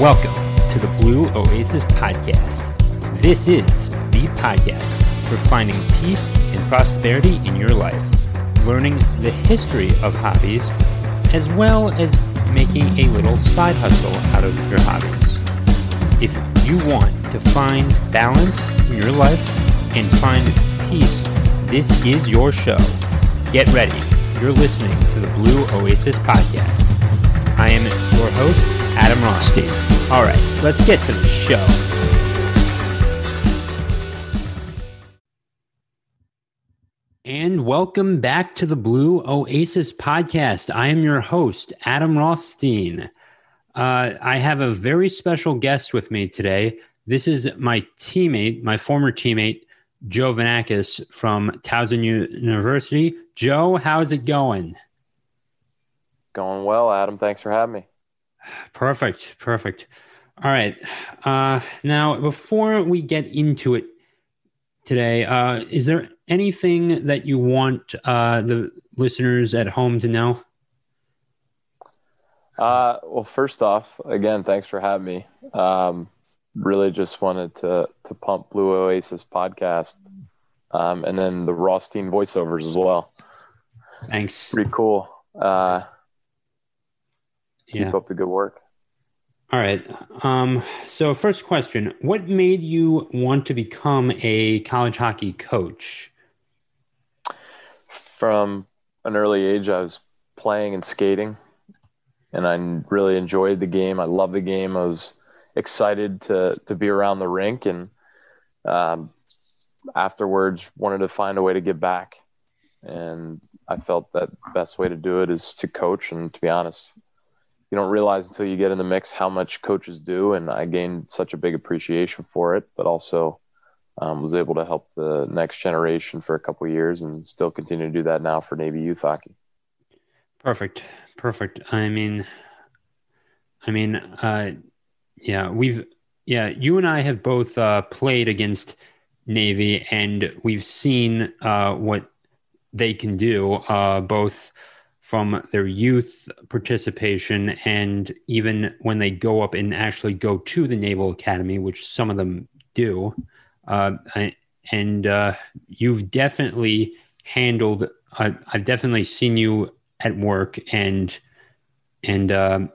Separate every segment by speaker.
Speaker 1: Welcome to the Blue Oasis Podcast. This is the podcast for finding peace and prosperity in your life, learning the history of hobbies, as well as making a little side hustle out of your hobbies. If you want to find balance in your life and find peace, this is your show. Get ready. You're listening to the Blue Oasis Podcast. I am your host, Adam Rothstein. All right, let's get to the show. And welcome back to the Blue Oasis podcast. I am your host, Adam Rothstein. Uh, I have a very special guest with me today. This is my teammate, my former teammate, Joe Vonakis from Towson University. Joe, how's it going?
Speaker 2: Going well, Adam. Thanks for having me.
Speaker 1: Perfect. Perfect. All right. Uh, now, before we get into it today, uh, is there anything that you want uh, the listeners at home to know?
Speaker 2: Uh, well, first off, again, thanks for having me. Um, really just wanted to to pump Blue Oasis podcast, um, and then the Rothstein voiceovers as well.
Speaker 1: Thanks.
Speaker 2: Pretty cool. Uh, keep
Speaker 1: Yeah.
Speaker 2: up the good work.
Speaker 1: All right. Um, so, first question What made you want to become a college hockey coach?
Speaker 2: From an early age, I was playing and skating, and I really enjoyed the game. I loved the game. I was excited to to be around the rink, and um, afterwards wanted to find a way to give back. And I felt that the best way to do it is to coach. And to be honest, you don't realize until you get in the mix how much coaches do. And I gained such a big appreciation for it, but also um, was able to help the next generation for a couple years and still continue to do that now for Navy youth hockey.
Speaker 1: Perfect. Perfect. I mean, I mean, uh, yeah, we've, yeah, you and I have both uh, played against Navy and we've seen uh, what they can do, uh, both from their youth participation and even when they go up and actually go to the Naval Academy, which some of them do. Uh, I, and uh, you've definitely handled, uh, I've definitely seen you at work and and um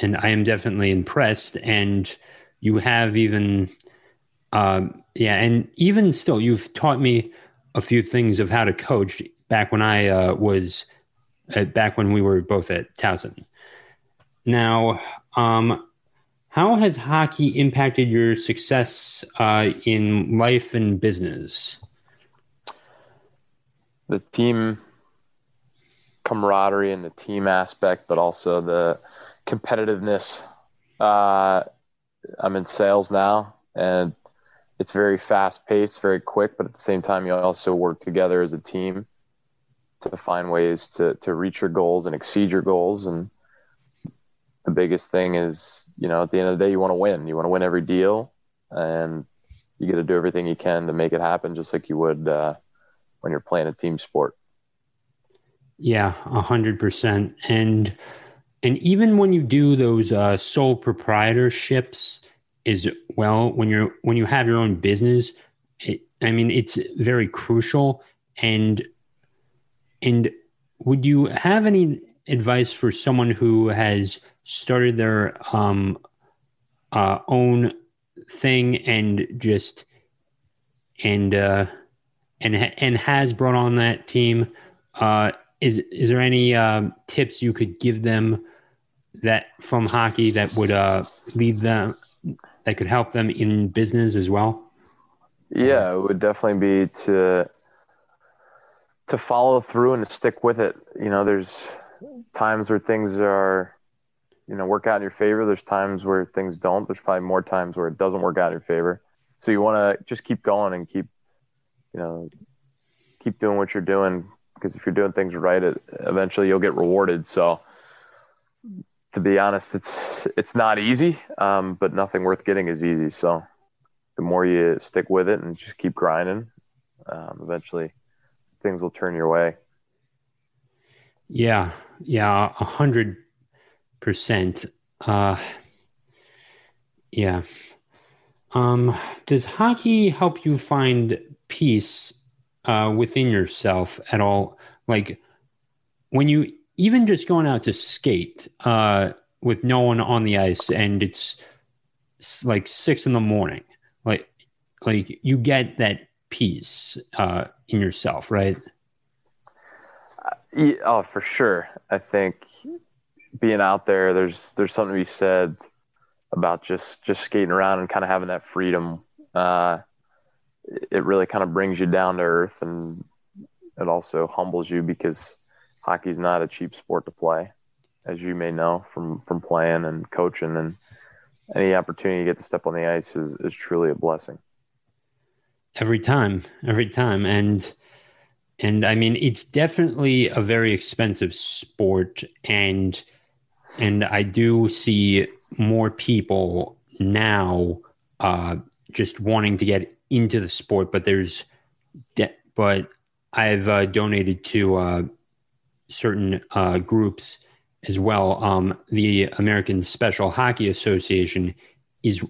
Speaker 1: and I am definitely impressed and you have even um yeah and even still you've taught me a few things of how to coach back when I uh, was uh, back when we were both at Towson. Now, um, how has hockey impacted your success uh, in life and business?
Speaker 2: the team camaraderie and the team aspect, but also the competitiveness. Uh, I'm in sales now, and it's very fast paced, very quick, but at the same time, you also work together as a team to find ways to to reach your goals and exceed your goals. And the biggest thing is, you know, at the end of the day, you want to win. You want to win every deal, and you got to do everything you can to make it happen, just like you would uh, when you're playing a team sport.
Speaker 1: Yeah, a hundred percent. And and even when you do those uh, sole proprietorships, is well, when you're when you have your own business, it, I mean, it's very crucial. And and would you have any advice for someone who has started their um, uh, own thing and just and uh, and and has brought on that team? Uh, is is there any uh, tips you could give them that from hockey that would uh, lead them that could help them in business as well?
Speaker 2: Yeah, it would definitely be to to follow through and to stick with it. You know, there's times where things are, you know, work out in your favor. There's times where things don't. There's probably more times where it doesn't work out in your favor. So you want to just keep going and keep, you know, keep doing what you're doing because if you're doing things right, it, eventually you'll get rewarded. So to be honest, it's it's not easy, um, but nothing worth getting is easy. So the more you stick with it and just keep grinding, um, eventually things will turn your way.
Speaker 1: Yeah, yeah, a hundred percent. Uh, Yeah. Um, does hockey help you find peace uh, within yourself at all? Like when you even just going out to skate uh, with no one on the ice and it's like six in the morning, like like you get that peace uh, in yourself, right?
Speaker 2: Yeah, oh, for sure. I think being out there, there's there's something to be said about just just skating around and kind of having that freedom. Uh, it really kind of brings you down to earth, and it also humbles you because hockey's not a cheap sport to play, as you may know from from playing and coaching. And any opportunity to get to step on the ice is is truly a blessing.
Speaker 1: Every time, every time, and and I mean it's definitely a very expensive sport, and and I do see more people now uh, just wanting to get into the sport, but there's, de- but I've uh, donated to uh, certain uh, groups as well. Um, the American Special Hockey Association is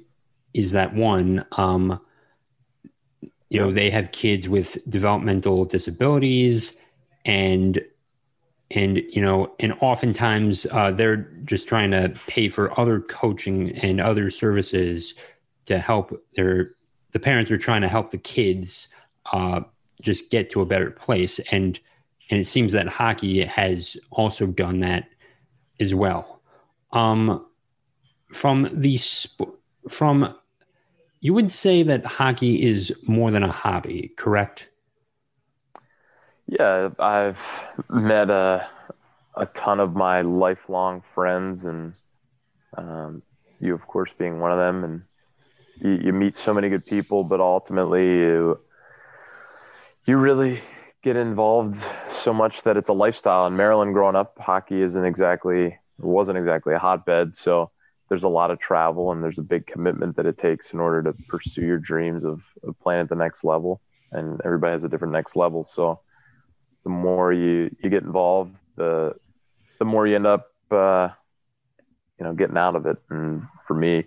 Speaker 1: is that one. Um, you know, they have kids with developmental disabilities, and and you know and oftentimes uh, they're just trying to pay for other coaching and other services to help their the parents are trying to help the kids uh, just get to a better place. And and it seems that hockey has also done that as well. Um, from the sp- from you would say that hockey is more than a hobby correct
Speaker 2: yeah, I've met a a ton of my lifelong friends, and um, you, of course, being one of them. And you, you meet so many good people, but ultimately, you you really get involved so much that it's a lifestyle. In Maryland, growing up, hockey isn't exactly wasn't exactly a hotbed, so there's a lot of travel and there's a big commitment that it takes in order to pursue your dreams of, of playing at the next level. And everybody has a different next level, so the more you you get involved, the the more you end up, uh, you know, getting out of it. And for me,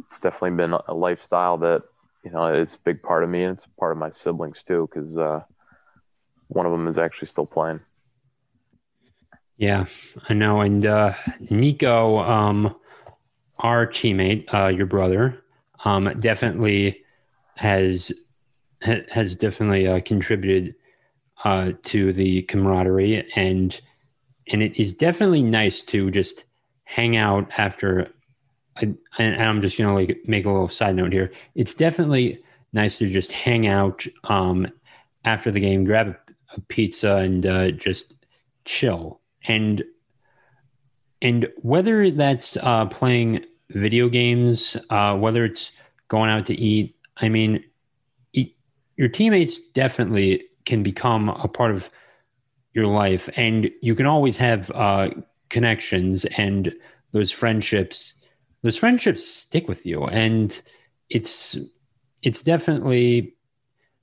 Speaker 2: it's definitely been a lifestyle that you know is a big part of me, and it's part of my siblings too, because uh, one of them is actually still playing.
Speaker 1: Yeah, I know. And uh, Nico, um, our teammate, uh, your brother, um, definitely has has definitely uh, contributed uh, to the camaraderie and and it is definitely nice to just hang out after and i'm just gonna like make a little side note here. It's definitely nice to just hang out um, after the game grab a, a pizza and uh, just chill. And and whether that's uh, playing video games uh, whether it's going out to eat. I mean it, your teammates definitely can become a part of your life and you can always have uh, connections and those friendships. Those friendships stick with you and it's it's definitely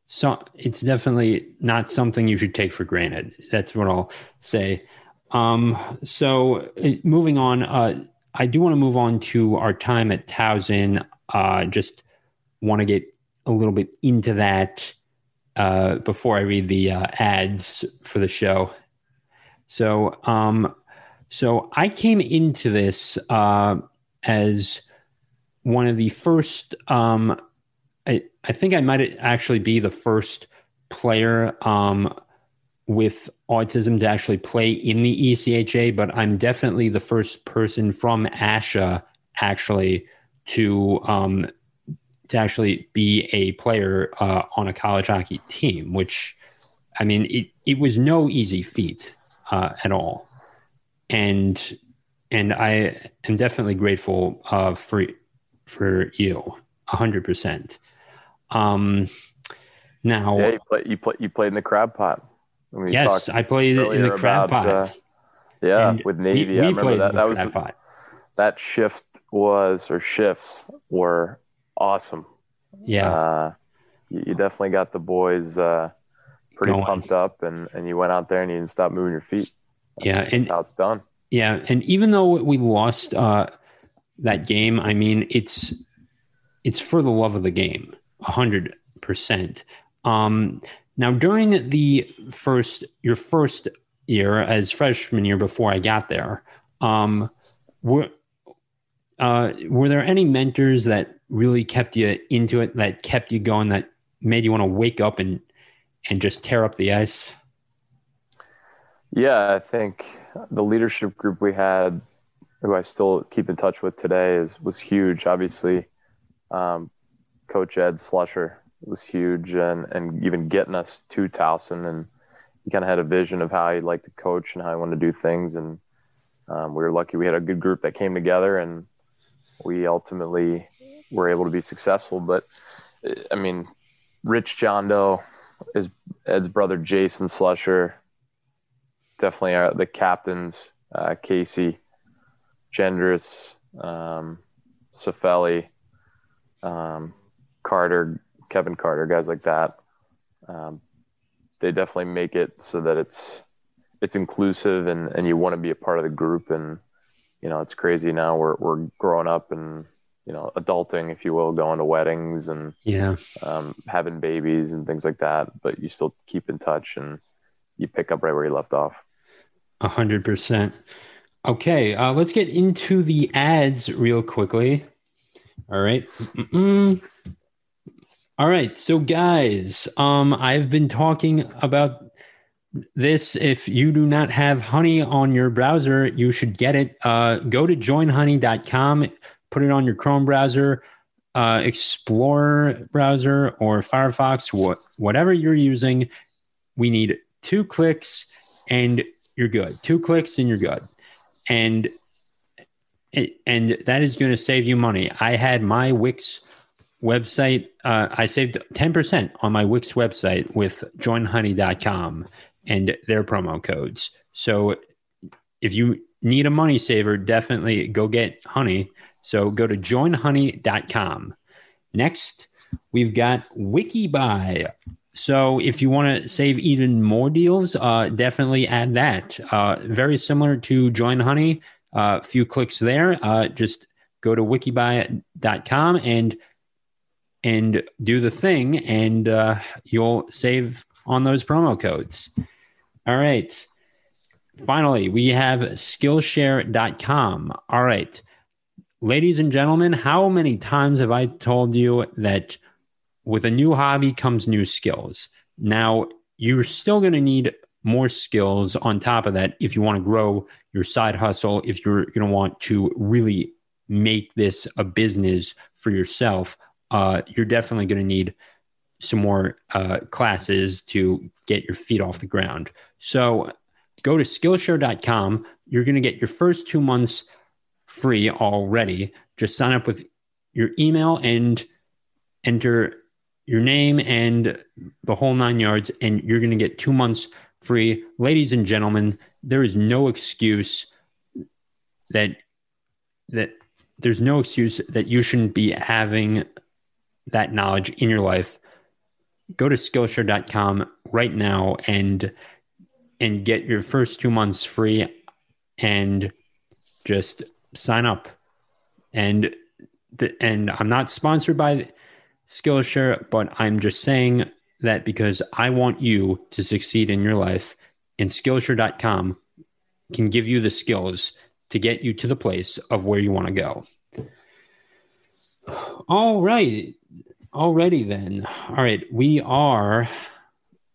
Speaker 1: so it's definitely not something you should take for granted. That's what i'll say. Um, so uh, moving on uh, i do want to move on to our time at towson uh, just want to get a little bit into that uh, before I read the uh, ads for the show. So, um, so I came into this uh, as one of the first. Um, I, I think I might actually be the first player um, with autism to actually play in the ECHA, but I'm definitely the first person from ASHA actually to um, to actually be a player uh, on a college hockey team, which, I mean, it, it was no easy feat uh, at all. And and I am definitely grateful uh, for for you, a hundred percent. Um, now,
Speaker 2: yeah, you play, you play, you played in the crab pot.
Speaker 1: Yes, I played it in the crab about, pot. Uh,
Speaker 2: yeah, and with Navy, we, we I remember that. That was pot. that shift was or shifts were awesome.
Speaker 1: Yeah. Uh,
Speaker 2: you, you, definitely got the boys uh, pretty Going. pumped up, and, and you went out there and you didn't stop moving your feet.
Speaker 1: That's, yeah. And
Speaker 2: how it's done.
Speaker 1: Yeah. And even though we lost uh, that game, I mean, it's it's for the love of the game, a hundred percent. Um, now, during the first your first year as freshman year before I got there, um, were uh, were there any mentors that really kept you into it, that kept you going, that made you want to wake up and and just tear up the ice?
Speaker 2: Yeah, I think the leadership group we had, who I still keep in touch with today, is was huge. Obviously, um, Coach Ed Slusher was huge, and and even getting us to Towson, and he kind of had a vision of how he'd like to coach and how he wanted to do things, and um, we were lucky we had a good group that came together, and we ultimately were able to be successful. But I mean, Rich John Doe, his Ed's brother Jason Slusher, definitely are the captains, uh, Casey, Gendris, um, Safeli, um, Carter, Kevin Carter, guys like that. Um, they definitely make it so that it's it's inclusive and, and you want to be a part of the group and you know it's crazy now we're we're growing up and you know adulting if you will going to weddings and
Speaker 1: yeah
Speaker 2: um, having babies and things like that but you still keep in touch and you pick up right where you left off
Speaker 1: a hundred percent. Okay, uh, let's get into the ads real quickly. All right. All right. So, guys, um, I've been talking about this. If you do not have Honey on your browser, you should get it. Uh, go to joinhoney.com, put it on your Chrome browser, uh, Explorer browser, or Firefox, wh- whatever you're using. We need two clicks and you're good. Two clicks and you're good. And and that is going to save you money. I had my Wix website. Uh, I saved 10% on my Wix website with joinhoney.com and their promo codes. So if you need a money saver, definitely go get honey. So go to joinhoney.com. Next, we've got WikiBuy. So if you want to save even more deals, uh, definitely add that. Uh, very similar to Join Honey. A uh, few clicks there. Uh, just go to wikibuy.com and and do the thing, and uh, you'll save on those promo codes. All right. Finally, we have Skillshare.com. All right. Ladies and gentlemen, how many times have I told you that – with a new hobby comes new skills. Now, you're still going to need more skills on top of that if you want to grow your side hustle, if you're going to want to really make this a business for yourself, uh, you're definitely going to need some more uh, classes to get your feet off the ground. So go to Skillshare.com. You're going to get your first two months free already. Just sign up with your email and enter your name and the whole nine yards, and you're going to get two months free. Ladies and gentlemen, there is no excuse that that there's no excuse that you shouldn't be having that knowledge in your life. Go to Skillshare.com right now and and get your first two months free and just sign up. And the, and I'm not sponsored by Skillshare, but I'm just saying that because I want you to succeed in your life, and Skillshare.com can give you the skills to get you to the place of where you want to go. All right. Already then. All right. We are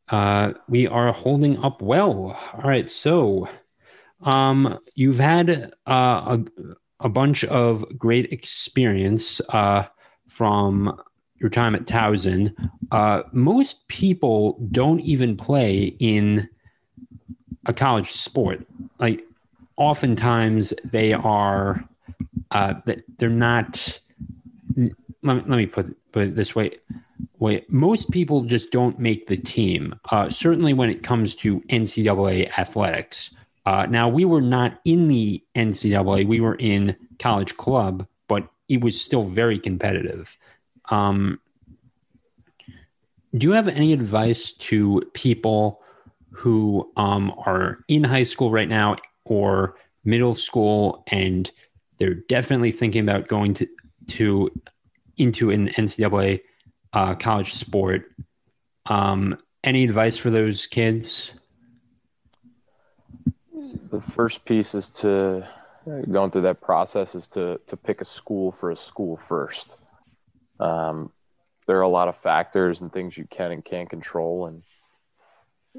Speaker 1: uh we are holding up well. All right. So um you've had uh a, a bunch of great experience uh from your time at Towson, uh, most people don't even play in a college sport. Like, oftentimes they are, uh, they're not. Let me, let me put put it this way. Wait, most people just don't make the team. Uh, certainly, when it comes to NCAA athletics. Uh, now, we were not in the NCAA; we were in college club, but it was still very competitive. Um, do you have any advice to people who um, are in high school right now or middle school and they're definitely thinking about going to to into an NCAA uh, college sport. Um, any advice for those kids?
Speaker 2: The first piece is to going through that process is to to pick a school for a school first. Um, there are a lot of factors and things you can and can't control, and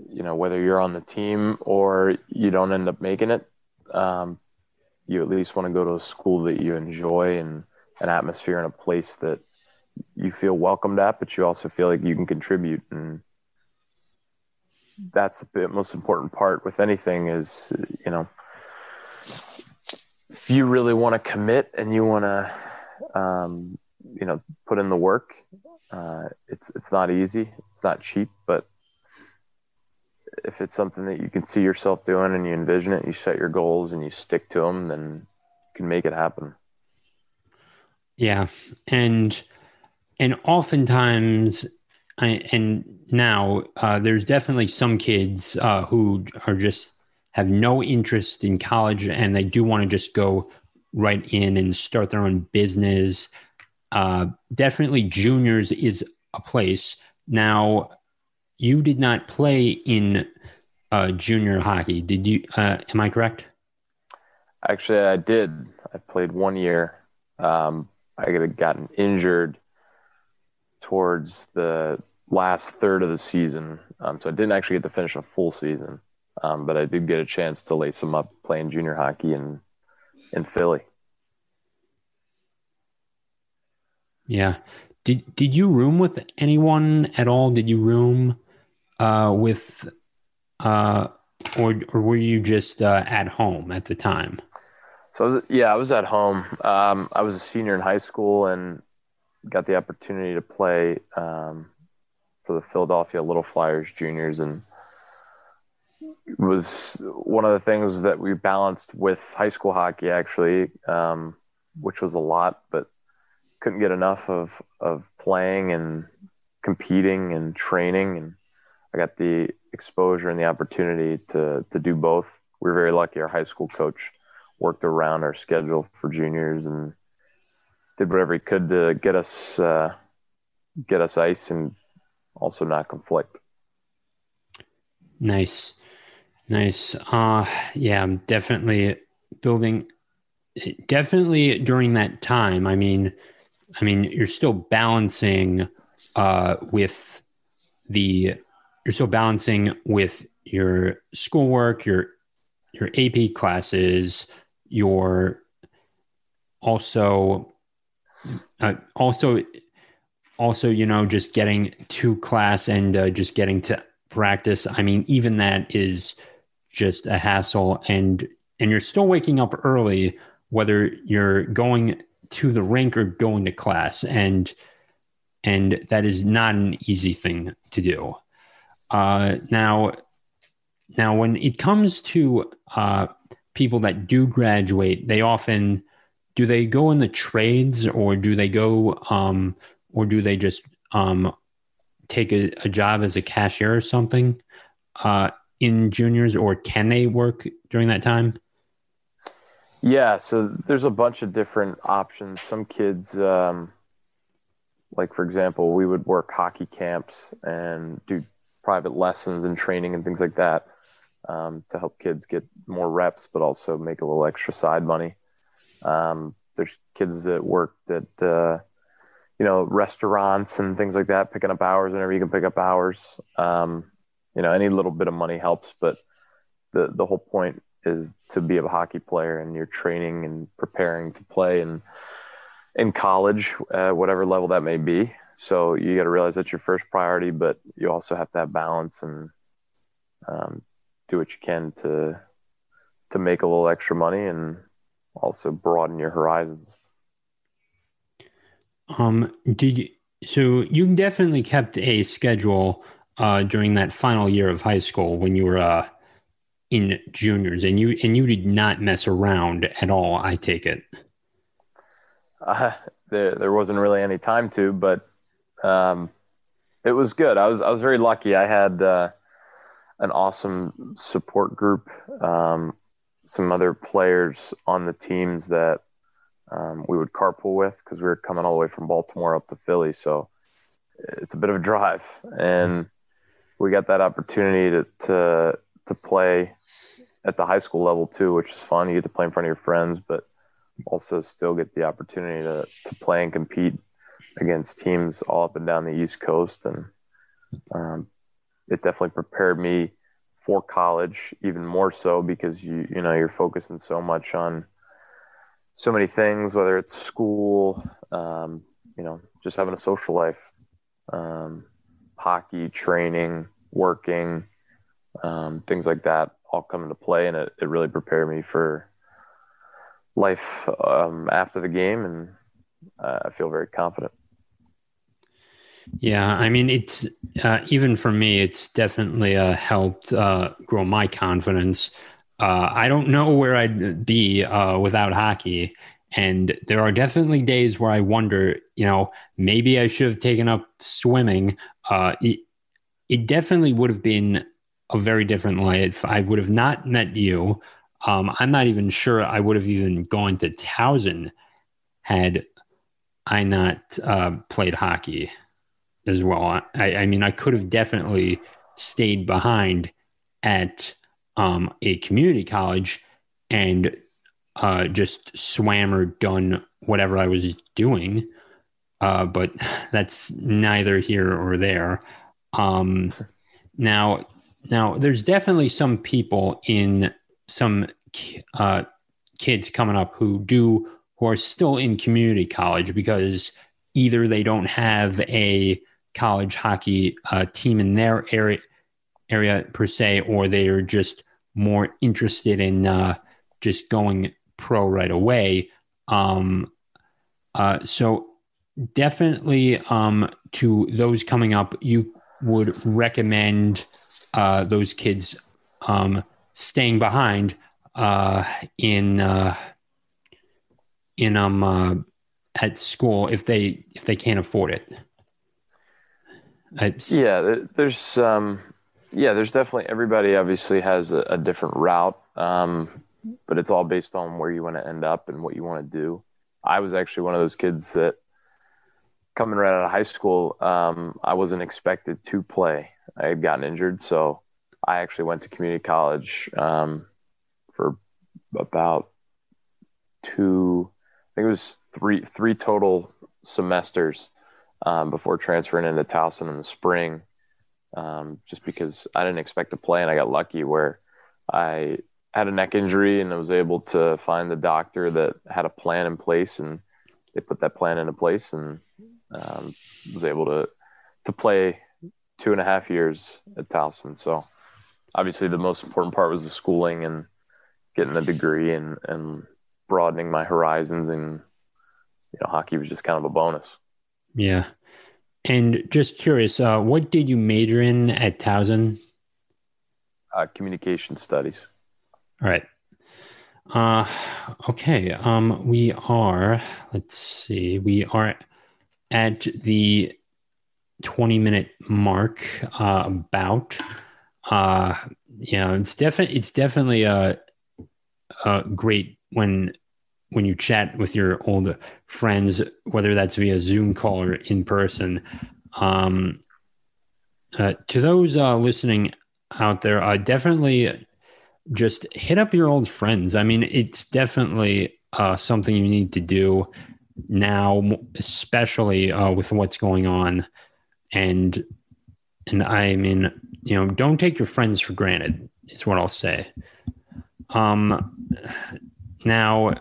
Speaker 2: you know whether you're on the team or you don't end up making it. Um, you at least want to go to a school that you enjoy and an atmosphere and a place that you feel welcomed at, but you also feel like you can contribute. And that's the most important part with anything is, you know, if you really want to commit and you want to, um, you know, put in the work, uh, it's, it's not easy. It's not cheap, but if it's something that you can see yourself doing and you envision it, you set your goals and you stick to them, then you can make it happen.
Speaker 1: Yeah, and and oftentimes, I, and now uh, there's definitely some kids uh, who are just have no interest in college and they do want to just go right in and start their own business. Uh, definitely, juniors is a place now you did not play in uh, junior hockey, did you? Uh, am I correct?
Speaker 2: Actually, I did. I played one year. Um, I had gotten injured towards the last third of the season, um, so I didn't actually get to finish a full season. Um, but I did get a chance to lace them up playing junior hockey in in Philly.
Speaker 1: Yeah. Did did you room with anyone at all? Did you room uh, with, uh, or or were you just uh, at home at the time?
Speaker 2: So I was, yeah, I was at home. Um, I was a senior in high school and got the opportunity to play um, for the Philadelphia Little Flyers juniors, and was one of the things that we balanced with high school hockey actually, um, which was a lot, but couldn't get enough of of playing and competing and training and I got the exposure and the opportunity to to do both. We were very lucky. Our high school coach worked around our schedule for juniors and did whatever he could to get us uh, get us ice and also not conflict.
Speaker 1: Nice, nice. Uh, yeah, I'm definitely building. Definitely during that time. I mean, I mean, you're still balancing uh, with the you're still balancing with your schoolwork, your your AP classes, your also uh, also also you know just getting to class and uh, just getting to practice. I mean, even that is just a hassle, and and you're still waking up early, whether you're going to the rink or going to class, and and that is not an easy thing to do. Uh, now, now when it comes to uh, people that do graduate, they often do they go in the trades or do they go um, or do they just um, take a, a, job as a cashier or something uh, in juniors or can they work during that time?
Speaker 2: Yeah, so there's a bunch of different options. Some kids, um, like for example, we would work hockey camps and do private lessons and training and things like that um, to help kids get more reps, but also make a little extra side money. Um, there's kids that work at, uh, you know, restaurants and things like that, picking up hours whenever you can pick up hours. Um, you know, any little bit of money helps, but the, the whole point is to be a hockey player and you're training and preparing to play in, in college, uh, whatever level that may be. So you got to realize that's your first priority, but you also have to have balance and um, do what you can to to make a little extra money and also broaden your horizons.
Speaker 1: Um, did you, so you definitely kept a schedule uh, during that final year of high school when you were uh, in juniors, and you and you did not mess around at all. I take it.
Speaker 2: Uh, there, there wasn't really any time to, but um, it was good. I was I was very lucky. I had uh, an awesome support group, um, some other players on the teams that um, we would carpool with because we were coming all the way from Baltimore up to Philly. So it's a bit of a drive, and we got that opportunity to to to play at the high school level too, which is fun. You get to play in front of your friends, but also still get the opportunity to to play and compete against teams all up and down the East Coast, and um, it definitely prepared me for college even more so because you you know you're focusing so much on so many things, whether it's school, um, you know, just having a social life, um, hockey, training, working, um, things like that all come into play. And it, it really prepared me for life um, after the game. And uh, I feel very confident.
Speaker 1: Yeah, I mean, it's uh, even for me, it's definitely uh, helped uh, grow my confidence. Uh, I don't know where I'd be uh, without hockey. And there are definitely days where I wonder, you know, maybe I should have taken up swimming. Uh, it, it definitely would have been a very different life. I would have not met you. Um, I'm not even sure I would have even gone to Towson had I not played hockey as well. I, I, mean, I could have definitely stayed behind at um, a community college and uh, just swam or done whatever I was doing. Uh, but that's neither here or there. Um, now, now there's definitely some people in some uh, kids coming up who do who are still in community college because either they don't have a college hockey uh, team in their area area per se, or they are just more interested in uh, just going pro right away. Um, uh, so definitely um, to those coming up, you would recommend uh, those kids um, staying behind uh, in uh, in um uh, at school if they if they can't afford it.
Speaker 2: It's, yeah, there's um, yeah, there's definitely everybody obviously has a, a different route, um, but it's all based on where you want to end up and what you want to do. I was actually one of those kids that coming right out of high school, um, I wasn't expected to play. I had gotten injured, so I actually went to community college um, for about two. I think it was three three total semesters um, before transferring into Towson in the spring. Um, just because I didn't expect to play, and I got lucky where I had a neck injury and I was able to find the doctor that had a plan in place, and they put that plan into place, and um, was able to to play two and a half years at Towson. So obviously the most important part was the schooling and getting the degree and and broadening my horizons and you know hockey was just kind of a bonus.
Speaker 1: Yeah. And just curious, uh, what did you major in at Towson?
Speaker 2: Uh, communication studies.
Speaker 1: All right. Uh, okay. Um, we are, let's see, we are at the 20 minute mark, uh, about, uh, you know, it's definitely, it's definitely, a, a great when, when you chat with your old friends, whether that's via Zoom call or in person. Um, uh, to those uh, listening out there, uh, definitely just hit up your old friends. I mean, it's definitely uh, something you need to do now, especially uh, with what's going on. And and I mean, you know, don't take your friends for granted. Is what I'll say. Um, now,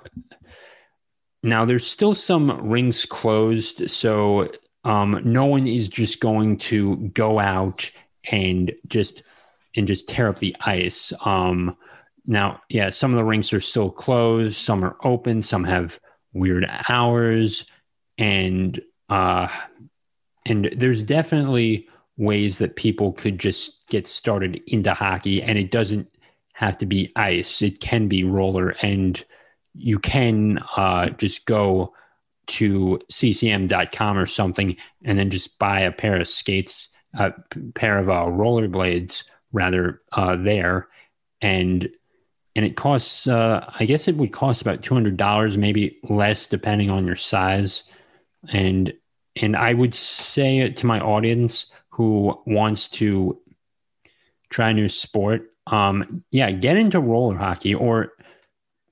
Speaker 1: now there's still some rings closed, so um, no one is just going to go out and just and just tear up the ice. Um, now, yeah, some of the rinks are still closed, some are open, some have weird hours, and uh, and there's definitely ways that people could just get started into hockey, and it doesn't have to be ice; it can be roller, and you can uh, just go to ccm.com or something and then just buy a pair of skates, a pair of uh, rollerblades rather uh, there, and and it costs. Uh, I guess it would cost about two hundred dollars, maybe less, depending on your size. And and I would say to my audience who wants to try a new sport, um, yeah, get into roller hockey or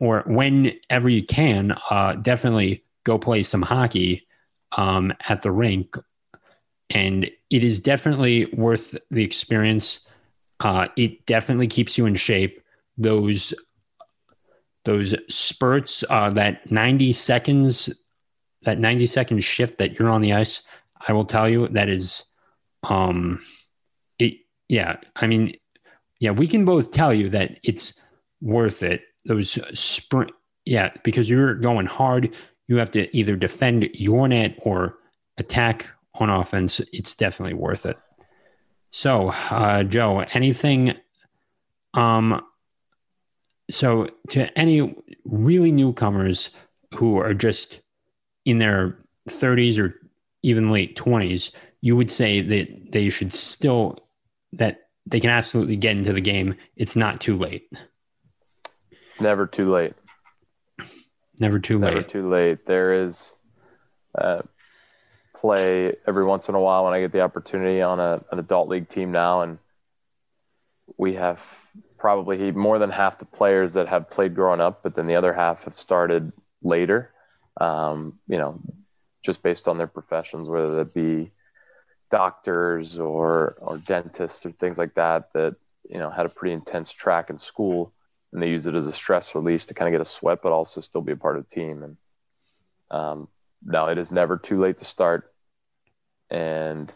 Speaker 1: or whenever you can, uh, definitely go play some hockey um, at the rink. And it is definitely worth the experience. Uh, it definitely keeps you in shape. Those those spurts, uh, that ninety seconds, that ninety second shift that you're on the ice, I will tell you that is, um, it. Yeah, I mean, yeah, we can both tell you that it's worth it. Those sprint, yeah, because you're going hard. You have to either defend your net or attack on offense. It's definitely worth it. So, uh, Joe, anything? Um, so to any really newcomers who are just in their 30s or even late 20s, you would say that they should still that they can absolutely get into the game. It's not too late.
Speaker 2: It's never too late.
Speaker 1: Never too
Speaker 2: it's
Speaker 1: late.
Speaker 2: Never too late. There is uh, play every once in a while when I get the opportunity on a, an adult league team now, and we have probably more than half the players that have played growing up, but then the other half have started later. Um, you know, just based on their professions, whether that be doctors or or dentists or things like that that you know had a pretty intense track in school and they use it as a stress release to kind of get a sweat but also still be a part of the team. And um, it is never too late to start. And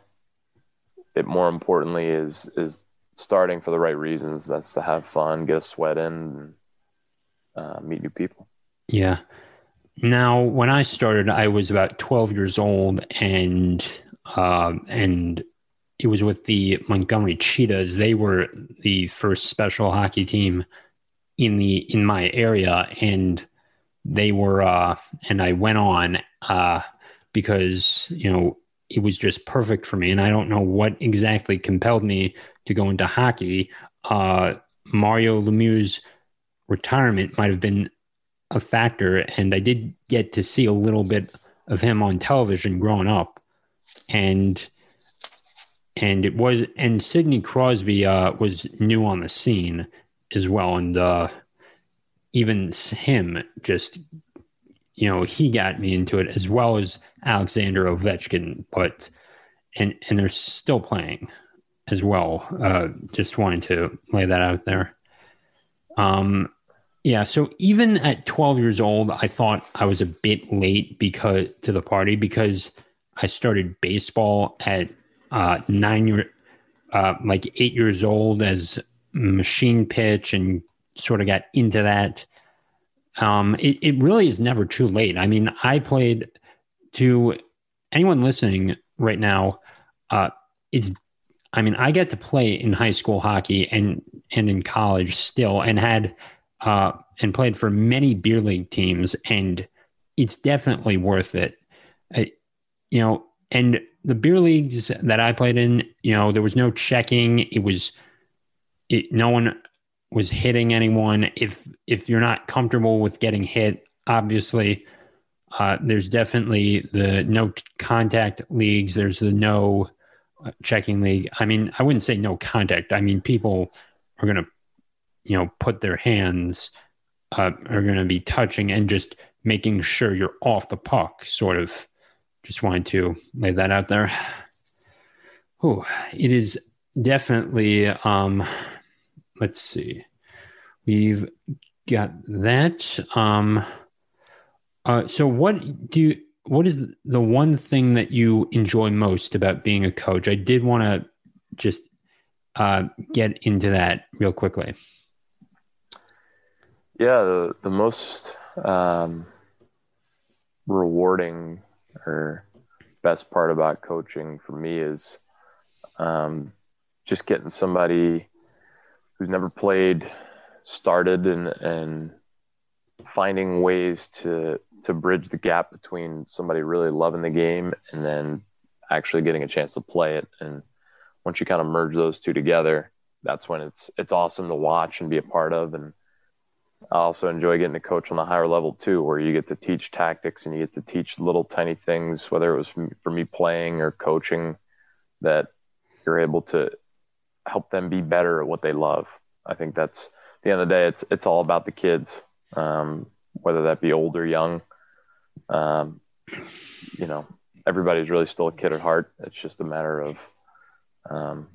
Speaker 2: it more importantly is is starting for the right reasons. That's to have fun get a sweat in and uh, meet new people.
Speaker 1: Yeah. Now when i started i was about 12 years old and um, and it was with the Montgomery Cheetahs. They were the first special hockey team in the in my area, and they were. Uh, and I went on uh, because you know it was just perfect for me, and I don't know what exactly compelled me to go into hockey. Uh, Mario Lemieux's retirement might have been a factor, and I did get to see a little bit of him on television growing up and and it was and Sidney Crosby uh, was new on the scene as well, and uh, even him just you know he got me into it as well as Alexander Ovechkin, but and and they're still playing as well. Uh, just wanting to lay that out there. Um, yeah. So even at 12 years old, I thought I was a bit late because to the party because I started baseball at uh, nine year, uh, like eight years old as machine pitch and sort of got into that. Um, it, it really is never too late. I mean, I played to anyone listening right now. Uh, it's, I mean, I get to play in high school hockey and and in college still, and had uh, and played for many beer league teams, and it's definitely worth it. You know, and the beer leagues that I played in, you know, there was no checking. It was, it, no one was hitting anyone. If if you're not comfortable with getting hit, obviously, uh, there's definitely the no contact leagues. There's the no uh, checking league. I mean, I wouldn't say no contact. I mean, people are gonna, you know, put their hands, uh, are gonna be touching and just making sure you're off the puck, sort of just wanted to lay that out there. Oh, it is definitely. Um, let's see. We've got that. Um, uh, so, what do you? What is the one thing that you enjoy most about being a coach? I did want to just uh, get into that real quickly.
Speaker 2: Yeah, the, the most um, rewarding or best part about coaching for me is um, just getting somebody who's never played started and and finding ways to to bridge the gap between somebody really loving the game and then actually getting a chance to play it. And once you kind of merge those two together that's when it's it's awesome to watch and be a part of. And I also enjoy getting to coach on the higher level too, where you get to teach tactics and you get to teach little tiny things, whether it was for me playing or coaching, that you're able to help them be better at what they love. I think that's at the end of the day, it's it's all about the kids, um, whether that be old or young. Um, you know, everybody's really still a kid at heart. It's just a matter of, um,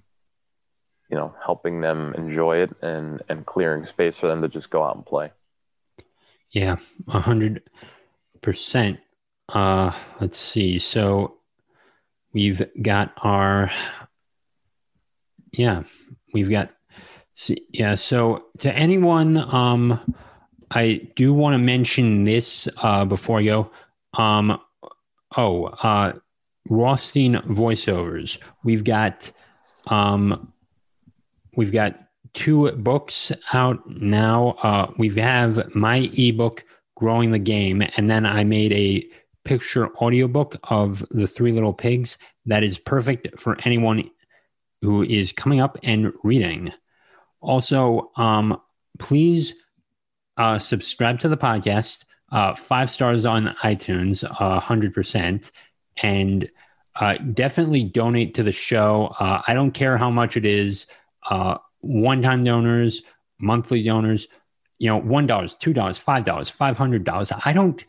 Speaker 2: you know, helping them enjoy it and and clearing space for them to just go out and play.
Speaker 1: Yeah, a hundred percent. Uh, let's see. So we've got our yeah, we've got yeah. So to anyone, um, I do want to mention this uh, before I go. Um, oh, uh, Rothstein voiceovers. We've got um, we've got two books out now. Uh, we have my ebook, Growing the Game, and then I made a picture audiobook of the Three Little Pigs that is perfect for anyone who is coming up and reading. Also, um, please uh, subscribe to the podcast. Uh, five stars on iTunes, uh, hundred percent, and definitely donate to the show. Uh, I don't care how much it is. Uh, one-time donors, monthly donors, you know, one dollars, two dollars, five dollars, five hundred dollars. I don't,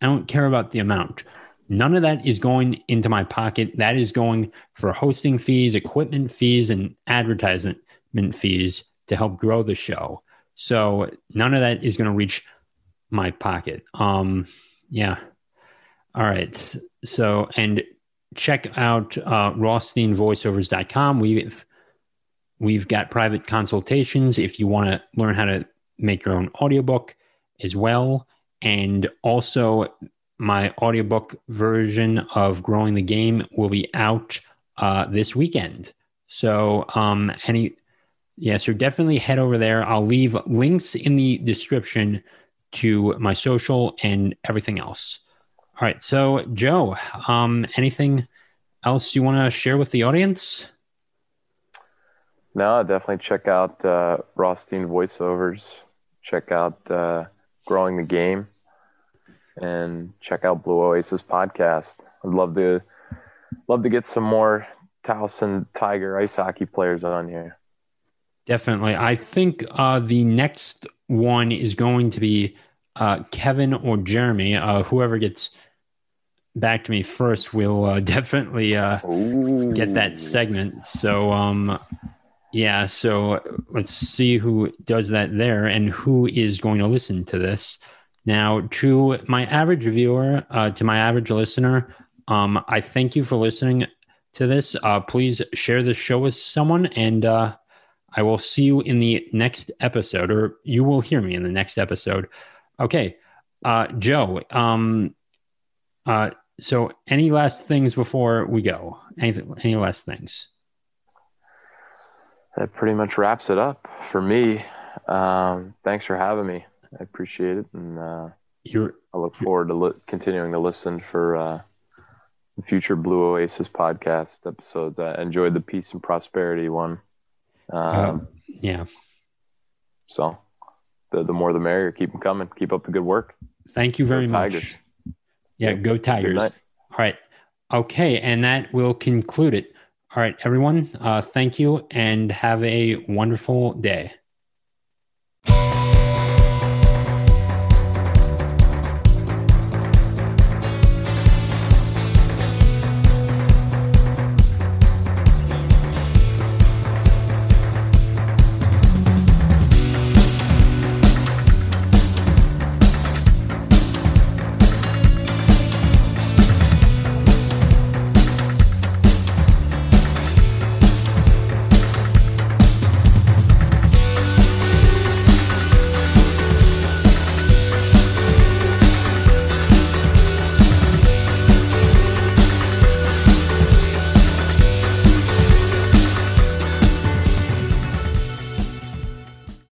Speaker 1: I don't care about the amount. None of that is going into my pocket. That is going for hosting fees, equipment fees, and advertisement fees to help grow the show. So none of that is going to reach my pocket. Um, yeah. All right. So, and check out uh, rothsteinvoiceovers.com. We've we've got private consultations if you want to learn how to make your own audiobook as well. And also my audiobook version of Growing the Game will be out uh, this weekend. So, um, any, yeah, so definitely head over there. I'll leave links in the description to my social and everything else. All right. So, Joe, um, anything else you want to share with the audience?
Speaker 2: No, definitely check out uh, Rothstein voiceovers. Check out uh, Growing the Game and check out Blue Oasis podcast. I'd love to love to get some more Towson Tiger ice hockey players on here.
Speaker 1: Definitely. I think uh, the next one is going to be uh, Kevin or Jeremy. Uh, whoever gets back to me first will uh, definitely uh, get that segment. So, um, yeah, so let's see who does that there and who is going to listen to this. Now, to my average viewer, uh, to my average listener, um, I thank you for listening to this. Uh, please share this show with someone, and uh, I will see you in the next episode, or you will hear me in the next episode. Okay, uh, Joe. Um, uh, so, any last things before we go? Any, any last things?
Speaker 2: That pretty much wraps it up for me. Um, thanks for having me. I appreciate it, and uh,
Speaker 1: you're,
Speaker 2: I look forward to li- continuing to listen for uh, future Blue Oasis podcast episodes. I enjoyed the peace and prosperity one.
Speaker 1: Um, uh, yeah.
Speaker 2: So, the the more the merrier. Keep them coming. Keep up the good work.
Speaker 1: Thank you very much. Yeah, go Tigers. All right. Okay, and that will conclude it. All right, everyone. Uh, thank you, and have a wonderful day.